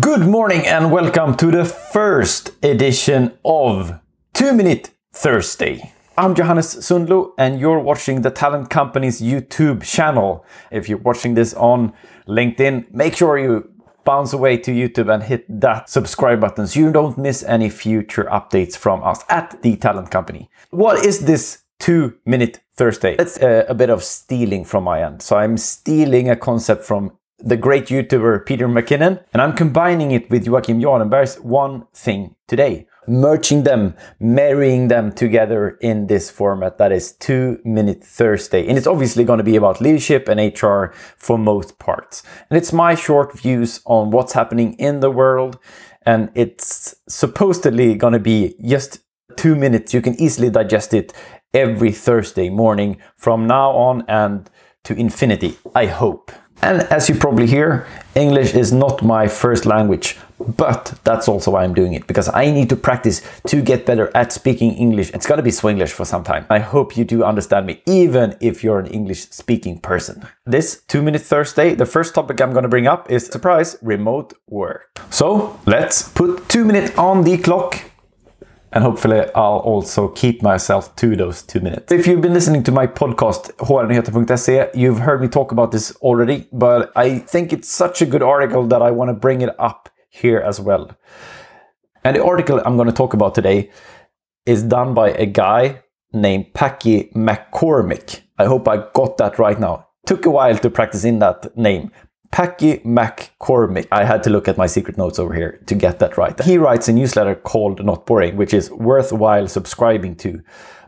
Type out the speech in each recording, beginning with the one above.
Good morning and welcome to the first edition of 2 Minute Thursday. I'm Johannes Sundlo and you're watching the Talent Company's YouTube channel. If you're watching this on LinkedIn, make sure you bounce away to YouTube and hit that subscribe button so you don't miss any future updates from us at the Talent Company. What is this 2 Minute Thursday? It's a, a bit of stealing from my end. So I'm stealing a concept from the great YouTuber Peter McKinnon, and I'm combining it with Joakim Jardenberg's One Thing Today, merging them, marrying them together in this format that is Two Minute Thursday. And it's obviously going to be about leadership and HR for most parts. And it's my short views on what's happening in the world, and it's supposedly going to be just two minutes. You can easily digest it every Thursday morning from now on and to infinity, I hope. And as you probably hear, English is not my first language, but that's also why I'm doing it because I need to practice to get better at speaking English. It's gonna be Swinglish for some time. I hope you do understand me, even if you're an English speaking person. This two minute Thursday, the first topic I'm gonna bring up is surprise remote work. So let's put two minutes on the clock and hopefully I'll also keep myself to those two minutes. If you've been listening to my podcast, hrnyheter.se, you've heard me talk about this already, but I think it's such a good article that I want to bring it up here as well. And the article I'm going to talk about today is done by a guy named Packy McCormick. I hope I got that right now. Took a while to practice in that name. Packy McCormick. I had to look at my secret notes over here to get that right. He writes a newsletter called Not Boring, which is worthwhile subscribing to.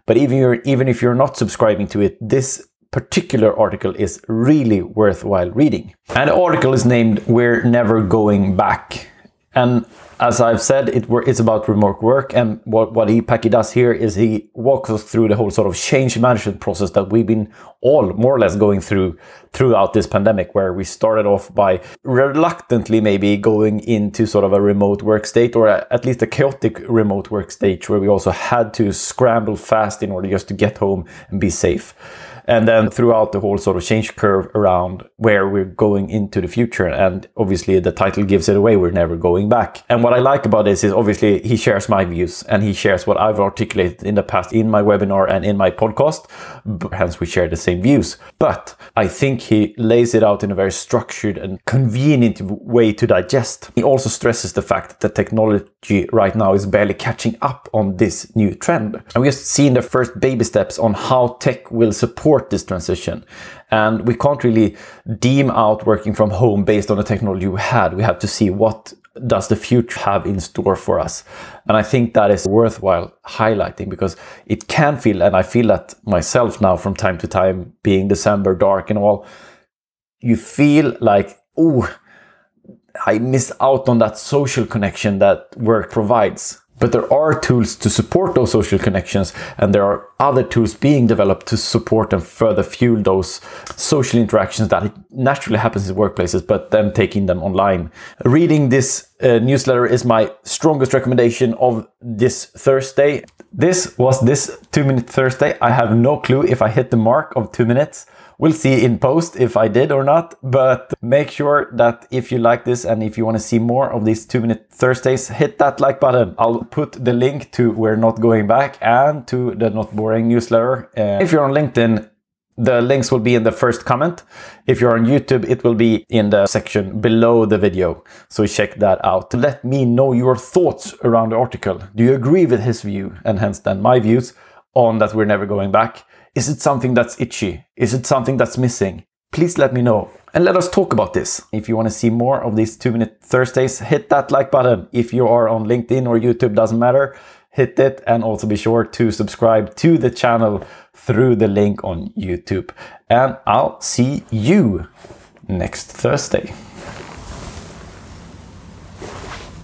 But even, you're, even if you're not subscribing to it, this particular article is really worthwhile reading. And the article is named We're Never Going Back. And as I've said, it, it's about remote work. And what, what he, does here is he walks us through the whole sort of change management process that we've been all more or less going through throughout this pandemic, where we started off by reluctantly maybe going into sort of a remote work state or a, at least a chaotic remote work stage where we also had to scramble fast in order just to get home and be safe and then throughout the whole sort of change curve around where we're going into the future. And obviously, the title gives it away. We're never going back. And what I like about this is obviously he shares my views and he shares what I've articulated in the past in my webinar and in my podcast. Hence, we share the same views. But I think he lays it out in a very structured and convenient way to digest. He also stresses the fact that technology right now is barely catching up on this new trend. And we've seen the first baby steps on how tech will support support this transition. And we can't really deem out working from home based on the technology we had. We have to see what does the future have in store for us. And I think that is worthwhile highlighting because it can feel, and I feel that myself now from time to time, being December dark and all, you feel like, oh, I miss out on that social connection that work provides. But there are tools to support those social connections, and there are other tools being developed to support and further fuel those social interactions that naturally happens in workplaces, but then taking them online. Reading this uh, newsletter is my strongest recommendation of this Thursday. This was this two minute Thursday. I have no clue if I hit the mark of two minutes. We'll see in post if I did or not, but make sure that if you like this and if you want to see more of these two minute Thursdays, hit that like button. I'll put the link to We're Not Going Back and to the Not Boring newsletter. Uh, if you're on LinkedIn, the links will be in the first comment. If you're on YouTube, it will be in the section below the video. So check that out. Let me know your thoughts around the article. Do you agree with his view and hence then my views on that we're never going back? Is it something that's itchy? Is it something that's missing? Please let me know and let us talk about this. If you want to see more of these two minute Thursdays, hit that like button. If you are on LinkedIn or YouTube, doesn't matter, hit it and also be sure to subscribe to the channel through the link on YouTube. And I'll see you next Thursday.